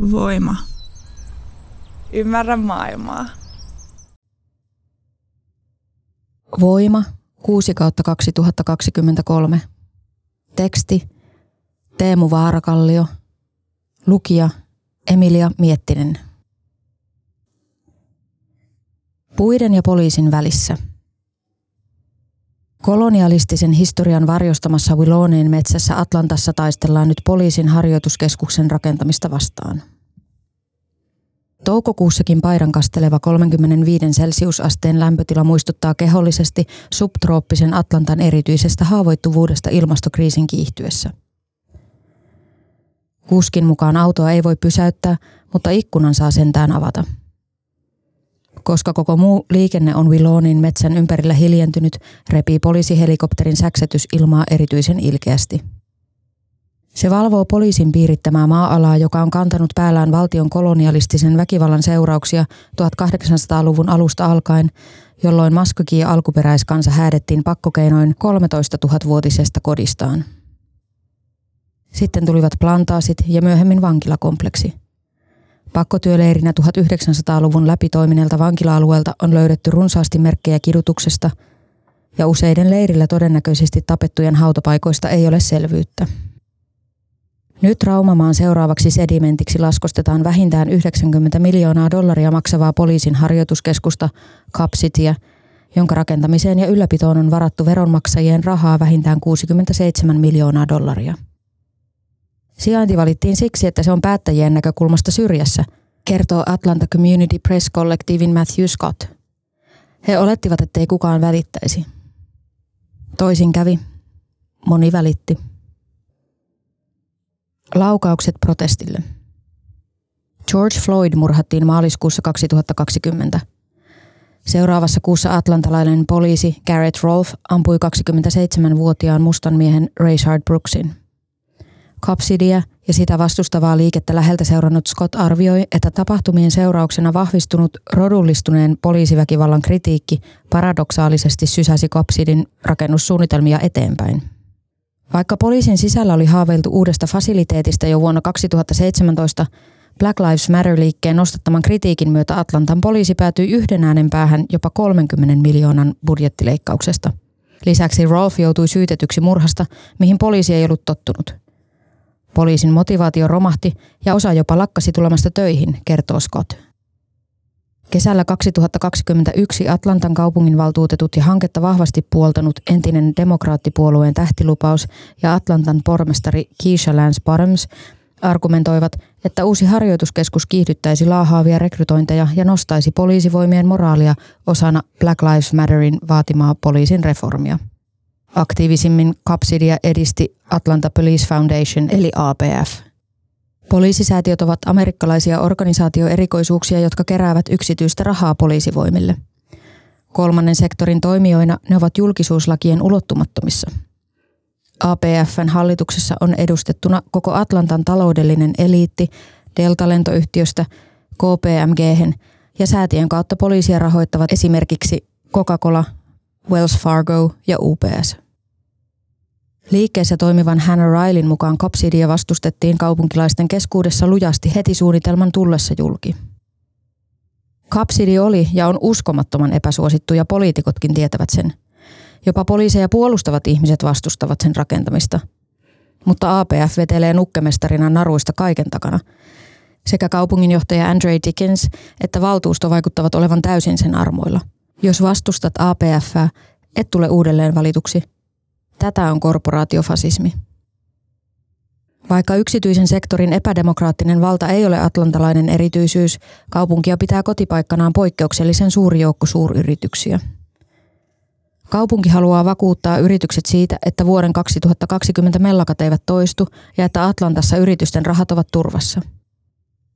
Voima. Ymmärrä maailmaa. Voima 6 kautta 2023. Teksti Teemu Vaarakallio. Lukija Emilia Miettinen. Puiden ja poliisin välissä. Kolonialistisen historian varjostamassa Willoneen metsässä Atlantassa taistellaan nyt poliisin harjoituskeskuksen rakentamista vastaan. Toukokuussakin paidan kasteleva 35 celsiusasteen lämpötila muistuttaa kehollisesti subtrooppisen Atlantan erityisestä haavoittuvuudesta ilmastokriisin kiihtyessä. Kuskin mukaan autoa ei voi pysäyttää, mutta ikkunan saa sentään avata. Koska koko muu liikenne on Willonin metsän ympärillä hiljentynyt, repii poliisihelikopterin säksetys ilmaa erityisen ilkeästi. Se valvoo poliisin piirittämää maa-alaa, joka on kantanut päällään valtion kolonialistisen väkivallan seurauksia 1800-luvun alusta alkaen, jolloin maskoki ja alkuperäiskansa häädettiin pakkokeinoin 13 000-vuotisesta kodistaan. Sitten tulivat plantaasit ja myöhemmin vankilakompleksi. Pakkotyöleirinä 1900-luvun läpitoimineelta vankila-alueelta on löydetty runsaasti merkkejä kidutuksesta, ja useiden leirillä todennäköisesti tapettujen hautapaikoista ei ole selvyyttä. Nyt Raumamaan seuraavaksi sedimentiksi laskostetaan vähintään 90 miljoonaa dollaria maksavaa poliisin harjoituskeskusta Capsitia, jonka rakentamiseen ja ylläpitoon on varattu veronmaksajien rahaa vähintään 67 miljoonaa dollaria. Sijainti valittiin siksi, että se on päättäjien näkökulmasta syrjässä, kertoo Atlanta Community Press Collectivein Matthew Scott. He olettivat, ettei kukaan välittäisi. Toisin kävi. Moni välitti. Laukaukset protestille. George Floyd murhattiin maaliskuussa 2020. Seuraavassa kuussa atlantalainen poliisi Garrett Rolfe ampui 27-vuotiaan mustan miehen Rayshard Brooksin. Capsidia ja sitä vastustavaa liikettä läheltä seurannut Scott arvioi, että tapahtumien seurauksena vahvistunut rodullistuneen poliisiväkivallan kritiikki paradoksaalisesti sysäsi Capsidin rakennussuunnitelmia eteenpäin. Vaikka poliisin sisällä oli haaveiltu uudesta fasiliteetista jo vuonna 2017, Black Lives Matter-liikkeen nostattaman kritiikin myötä Atlantan poliisi päätyi yhden äänen päähän jopa 30 miljoonan budjettileikkauksesta. Lisäksi Rolf joutui syytetyksi murhasta, mihin poliisi ei ollut tottunut. Poliisin motivaatio romahti ja osa jopa lakkasi tulemasta töihin, kertoo Scott. Kesällä 2021 Atlantan kaupunginvaltuutetut ja hanketta vahvasti puoltanut entinen demokraattipuolueen tähtilupaus ja Atlantan pormestari Keisha Lance Bottoms argumentoivat, että uusi harjoituskeskus kiihdyttäisi laahaavia rekrytointeja ja nostaisi poliisivoimien moraalia osana Black Lives Matterin vaatimaa poliisin reformia. Aktiivisimmin Capsidia edisti Atlanta Police Foundation eli APF. Poliisisäätiöt ovat amerikkalaisia organisaatioerikoisuuksia, jotka keräävät yksityistä rahaa poliisivoimille. Kolmannen sektorin toimijoina ne ovat julkisuuslakien ulottumattomissa. APFn hallituksessa on edustettuna koko Atlantan taloudellinen eliitti Delta-lentoyhtiöstä KPMG ja säätien kautta poliisia rahoittavat esimerkiksi Coca-Cola, Wells Fargo ja UPS. Liikkeessä toimivan Hannah Rileyn mukaan Copsidia vastustettiin kaupunkilaisten keskuudessa lujasti heti suunnitelman tullessa julki. Capsidi oli ja on uskomattoman epäsuosittu ja poliitikotkin tietävät sen. Jopa poliiseja puolustavat ihmiset vastustavat sen rakentamista. Mutta APF vetelee nukkemestarina naruista kaiken takana. Sekä kaupunginjohtaja Andre Dickens että valtuusto vaikuttavat olevan täysin sen armoilla. Jos vastustat APF, et tule uudelleen valituksi – Tätä on korporaatiofasismi. Vaikka yksityisen sektorin epädemokraattinen valta ei ole atlantalainen erityisyys, kaupunkia pitää kotipaikkanaan poikkeuksellisen suuri joukko suuryrityksiä. Kaupunki haluaa vakuuttaa yritykset siitä, että vuoden 2020 mellakat eivät toistu ja että Atlantassa yritysten rahat ovat turvassa.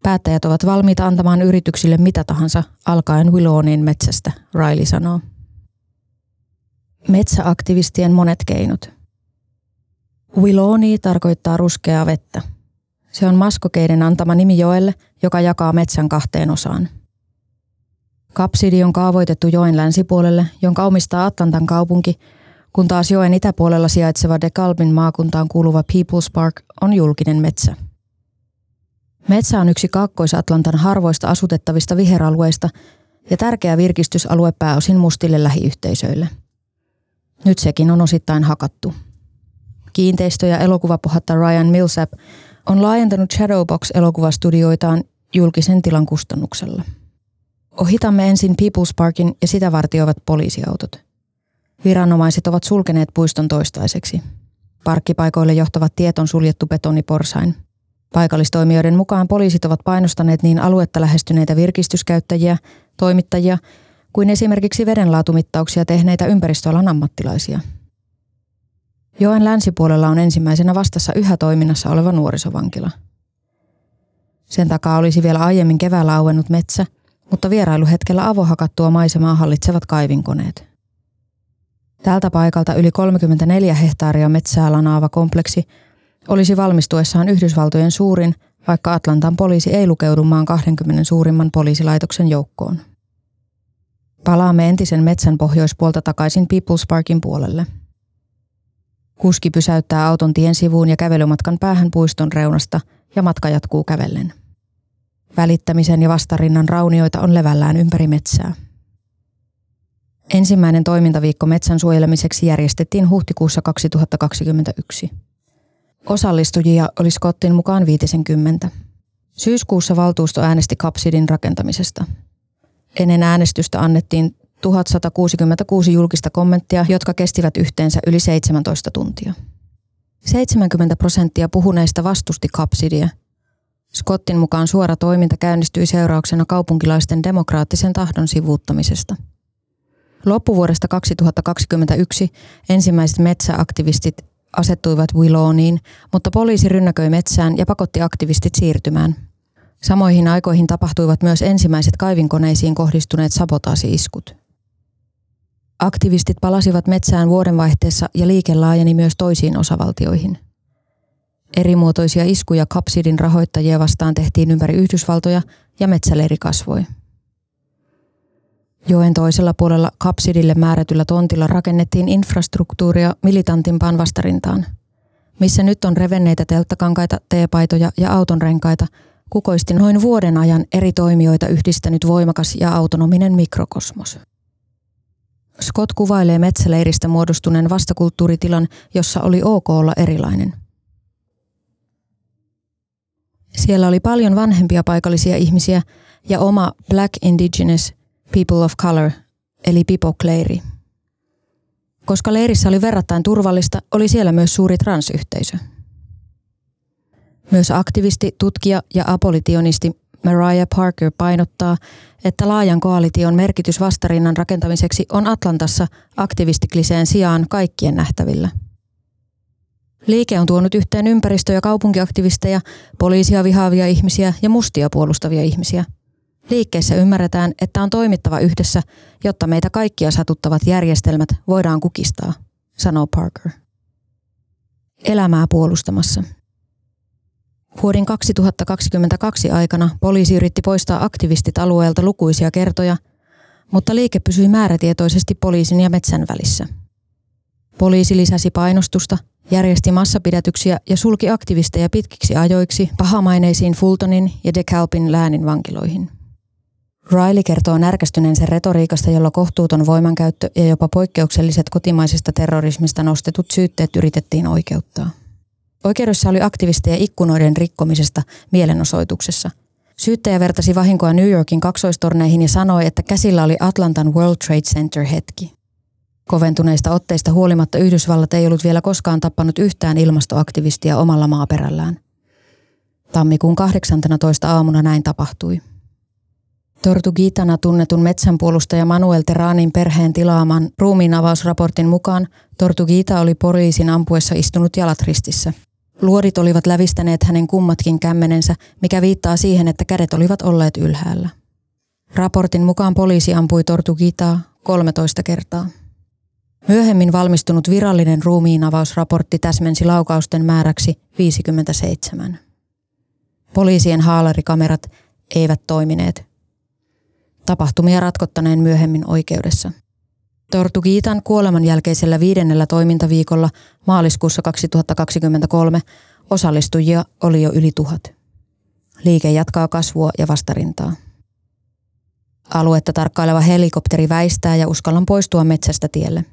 Päättäjät ovat valmiita antamaan yrityksille mitä tahansa, alkaen Willownin metsästä, Riley sanoo. Metsäaktivistien monet keinot. Wiloni tarkoittaa ruskeaa vettä. Se on maskokeiden antama nimi joelle, joka jakaa metsän kahteen osaan. Kapsidi on kaavoitettu joen länsipuolelle, jonka omistaa Atlantan kaupunki, kun taas joen itäpuolella sijaitseva DeKalbin maakuntaan kuuluva People's Park on julkinen metsä. Metsä on yksi Kaakkois-Atlantan harvoista asutettavista viheralueista ja tärkeä virkistysalue pääosin mustille lähiyhteisöille. Nyt sekin on osittain hakattu. Kiinteistö- ja elokuvapohatta Ryan Millsap on laajentanut Shadowbox-elokuvastudioitaan julkisen tilan kustannuksella. Ohitamme ensin People's Parkin ja sitä vartioivat poliisiautot. Viranomaiset ovat sulkeneet puiston toistaiseksi. Parkkipaikoille johtavat tiet on suljettu betoniporsain. Paikallistoimijoiden mukaan poliisit ovat painostaneet niin aluetta lähestyneitä virkistyskäyttäjiä, toimittajia kuin esimerkiksi vedenlaatumittauksia tehneitä ympäristöalan ammattilaisia. Joen länsipuolella on ensimmäisenä vastassa yhä toiminnassa oleva nuorisovankila. Sen takaa olisi vielä aiemmin keväällä auennut metsä, mutta vierailuhetkellä avohakattua maisemaa hallitsevat kaivinkoneet. Tältä paikalta yli 34 hehtaaria metsää lanaava kompleksi olisi valmistuessaan Yhdysvaltojen suurin, vaikka Atlantan poliisi ei lukeudu maan 20 suurimman poliisilaitoksen joukkoon. Palaamme entisen metsän pohjoispuolta takaisin People's Parkin puolelle. Kuski pysäyttää auton tien sivuun ja kävelymatkan päähän puiston reunasta ja matka jatkuu kävellen. Välittämisen ja vastarinnan raunioita on levällään ympäri metsää. Ensimmäinen toimintaviikko metsän suojelemiseksi järjestettiin huhtikuussa 2021. Osallistujia oli Scottin mukaan 50. Syyskuussa valtuusto äänesti Kapsidin rakentamisesta. Ennen äänestystä annettiin 1166 julkista kommenttia, jotka kestivät yhteensä yli 17 tuntia. 70 prosenttia puhuneista vastusti Kapsidia. Scottin mukaan suora toiminta käynnistyi seurauksena kaupunkilaisten demokraattisen tahdon sivuuttamisesta – Loppuvuodesta 2021 ensimmäiset metsäaktivistit asettuivat Willowniin, mutta poliisi rynnäköi metsään ja pakotti aktivistit siirtymään. Samoihin aikoihin tapahtuivat myös ensimmäiset kaivinkoneisiin kohdistuneet sabotaasi-iskut. Aktivistit palasivat metsään vuodenvaihteessa ja liike laajeni myös toisiin osavaltioihin. Erimuotoisia iskuja Kapsidin rahoittajia vastaan tehtiin ympäri Yhdysvaltoja ja metsäleiri kasvoi. Joen toisella puolella Kapsidille määrätyllä tontilla rakennettiin infrastruktuuria militantimpaan vastarintaan. Missä nyt on revenneitä telttakankaita, teepaitoja ja autonrenkaita, kukoisti noin vuoden ajan eri toimijoita yhdistänyt voimakas ja autonominen mikrokosmos. Scott kuvailee metsäleiristä muodostuneen vastakulttuuritilan, jossa oli ok olla erilainen. Siellä oli paljon vanhempia paikallisia ihmisiä ja oma Black Indigenous – People of Color, eli Pipo-leiri. Koska leirissä oli verrattain turvallista, oli siellä myös suuri transyhteisö. Myös aktivisti, tutkija ja apolitionisti Mariah Parker painottaa, että laajan koalition merkitys vastarinnan rakentamiseksi on Atlantassa aktivistikliseen sijaan kaikkien nähtävillä. Liike on tuonut yhteen ympäristö- ja kaupunkiaktivisteja, poliisia vihaavia ihmisiä ja mustia puolustavia ihmisiä – Liikkeessä ymmärretään, että on toimittava yhdessä, jotta meitä kaikkia satuttavat järjestelmät voidaan kukistaa, sanoo Parker. Elämää puolustamassa. Vuoden 2022 aikana poliisi yritti poistaa aktivistit alueelta lukuisia kertoja, mutta liike pysyi määrätietoisesti poliisin ja metsän välissä. Poliisi lisäsi painostusta, järjesti massapidätyksiä ja sulki aktivisteja pitkiksi ajoiksi pahamaineisiin Fultonin ja DeKalbin läänin vankiloihin. Riley kertoo närkästyneensä retoriikasta, jolla kohtuuton voimankäyttö ja jopa poikkeukselliset kotimaisesta terrorismista nostetut syytteet yritettiin oikeuttaa. Oikeudessa oli aktivisteja ikkunoiden rikkomisesta mielenosoituksessa. Syyttäjä vertasi vahinkoa New Yorkin kaksoistorneihin ja sanoi, että käsillä oli Atlantan World Trade Center hetki. Koventuneista otteista huolimatta Yhdysvallat ei ollut vielä koskaan tappanut yhtään ilmastoaktivistia omalla maaperällään. Tammikuun 18. aamuna näin tapahtui. Tortugitana tunnetun metsänpuolustaja Manuel Terranin perheen tilaaman ruumiinavausraportin mukaan Tortugita oli poliisin ampuessa istunut jalat ristissä. Luodit olivat lävistäneet hänen kummatkin kämmenensä, mikä viittaa siihen, että kädet olivat olleet ylhäällä. Raportin mukaan poliisi ampui Tortugitaa 13 kertaa. Myöhemmin valmistunut virallinen ruumiinavausraportti täsmensi laukausten määräksi 57. Poliisien haalarikamerat eivät toimineet tapahtumia ratkottaneen myöhemmin oikeudessa. Tortugiitan kuoleman jälkeisellä viidennellä toimintaviikolla maaliskuussa 2023 osallistujia oli jo yli tuhat. Liike jatkaa kasvua ja vastarintaa. Aluetta tarkkaileva helikopteri väistää ja uskallan poistua metsästä tielle.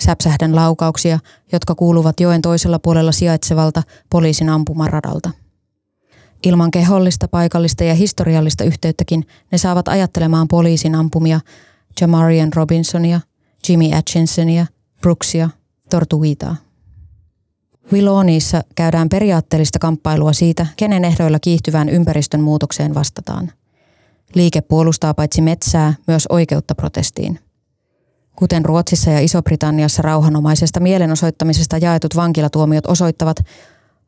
Säpsähdän laukauksia, jotka kuuluvat joen toisella puolella sijaitsevalta poliisin ampumaradalta. Ilman kehollista, paikallista ja historiallista yhteyttäkin ne saavat ajattelemaan poliisin ampumia Jamarian Robinsonia, Jimmy Atchinsonia, Brooksia, Tortuitaa. Willowniissa käydään periaatteellista kamppailua siitä, kenen ehdoilla kiihtyvään ympäristön muutokseen vastataan. Liike puolustaa paitsi metsää, myös oikeutta protestiin. Kuten Ruotsissa ja Iso-Britanniassa rauhanomaisesta mielenosoittamisesta jaetut vankilatuomiot osoittavat,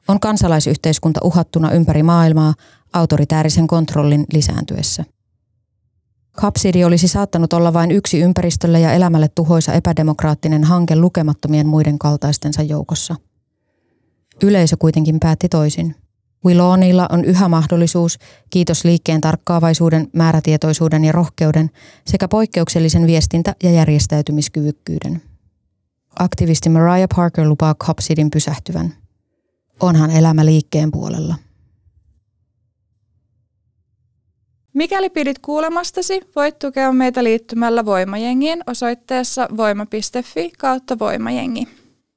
on kansalaisyhteiskunta uhattuna ympäri maailmaa autoritäärisen kontrollin lisääntyessä. Kapsidi olisi saattanut olla vain yksi ympäristölle ja elämälle tuhoisa epädemokraattinen hanke lukemattomien muiden kaltaistensa joukossa. Yleisö kuitenkin päätti toisin. Willonilla on yhä mahdollisuus, kiitos liikkeen tarkkaavaisuuden, määrätietoisuuden ja rohkeuden sekä poikkeuksellisen viestintä- ja järjestäytymiskyvykkyyden. Aktivisti Mariah Parker lupaa Copsidin pysähtyvän. Onhan elämä liikkeen puolella. Mikäli pidit kuulemastasi, voit tukea meitä liittymällä Voimajengiin osoitteessa voima.fi kautta voimajengi.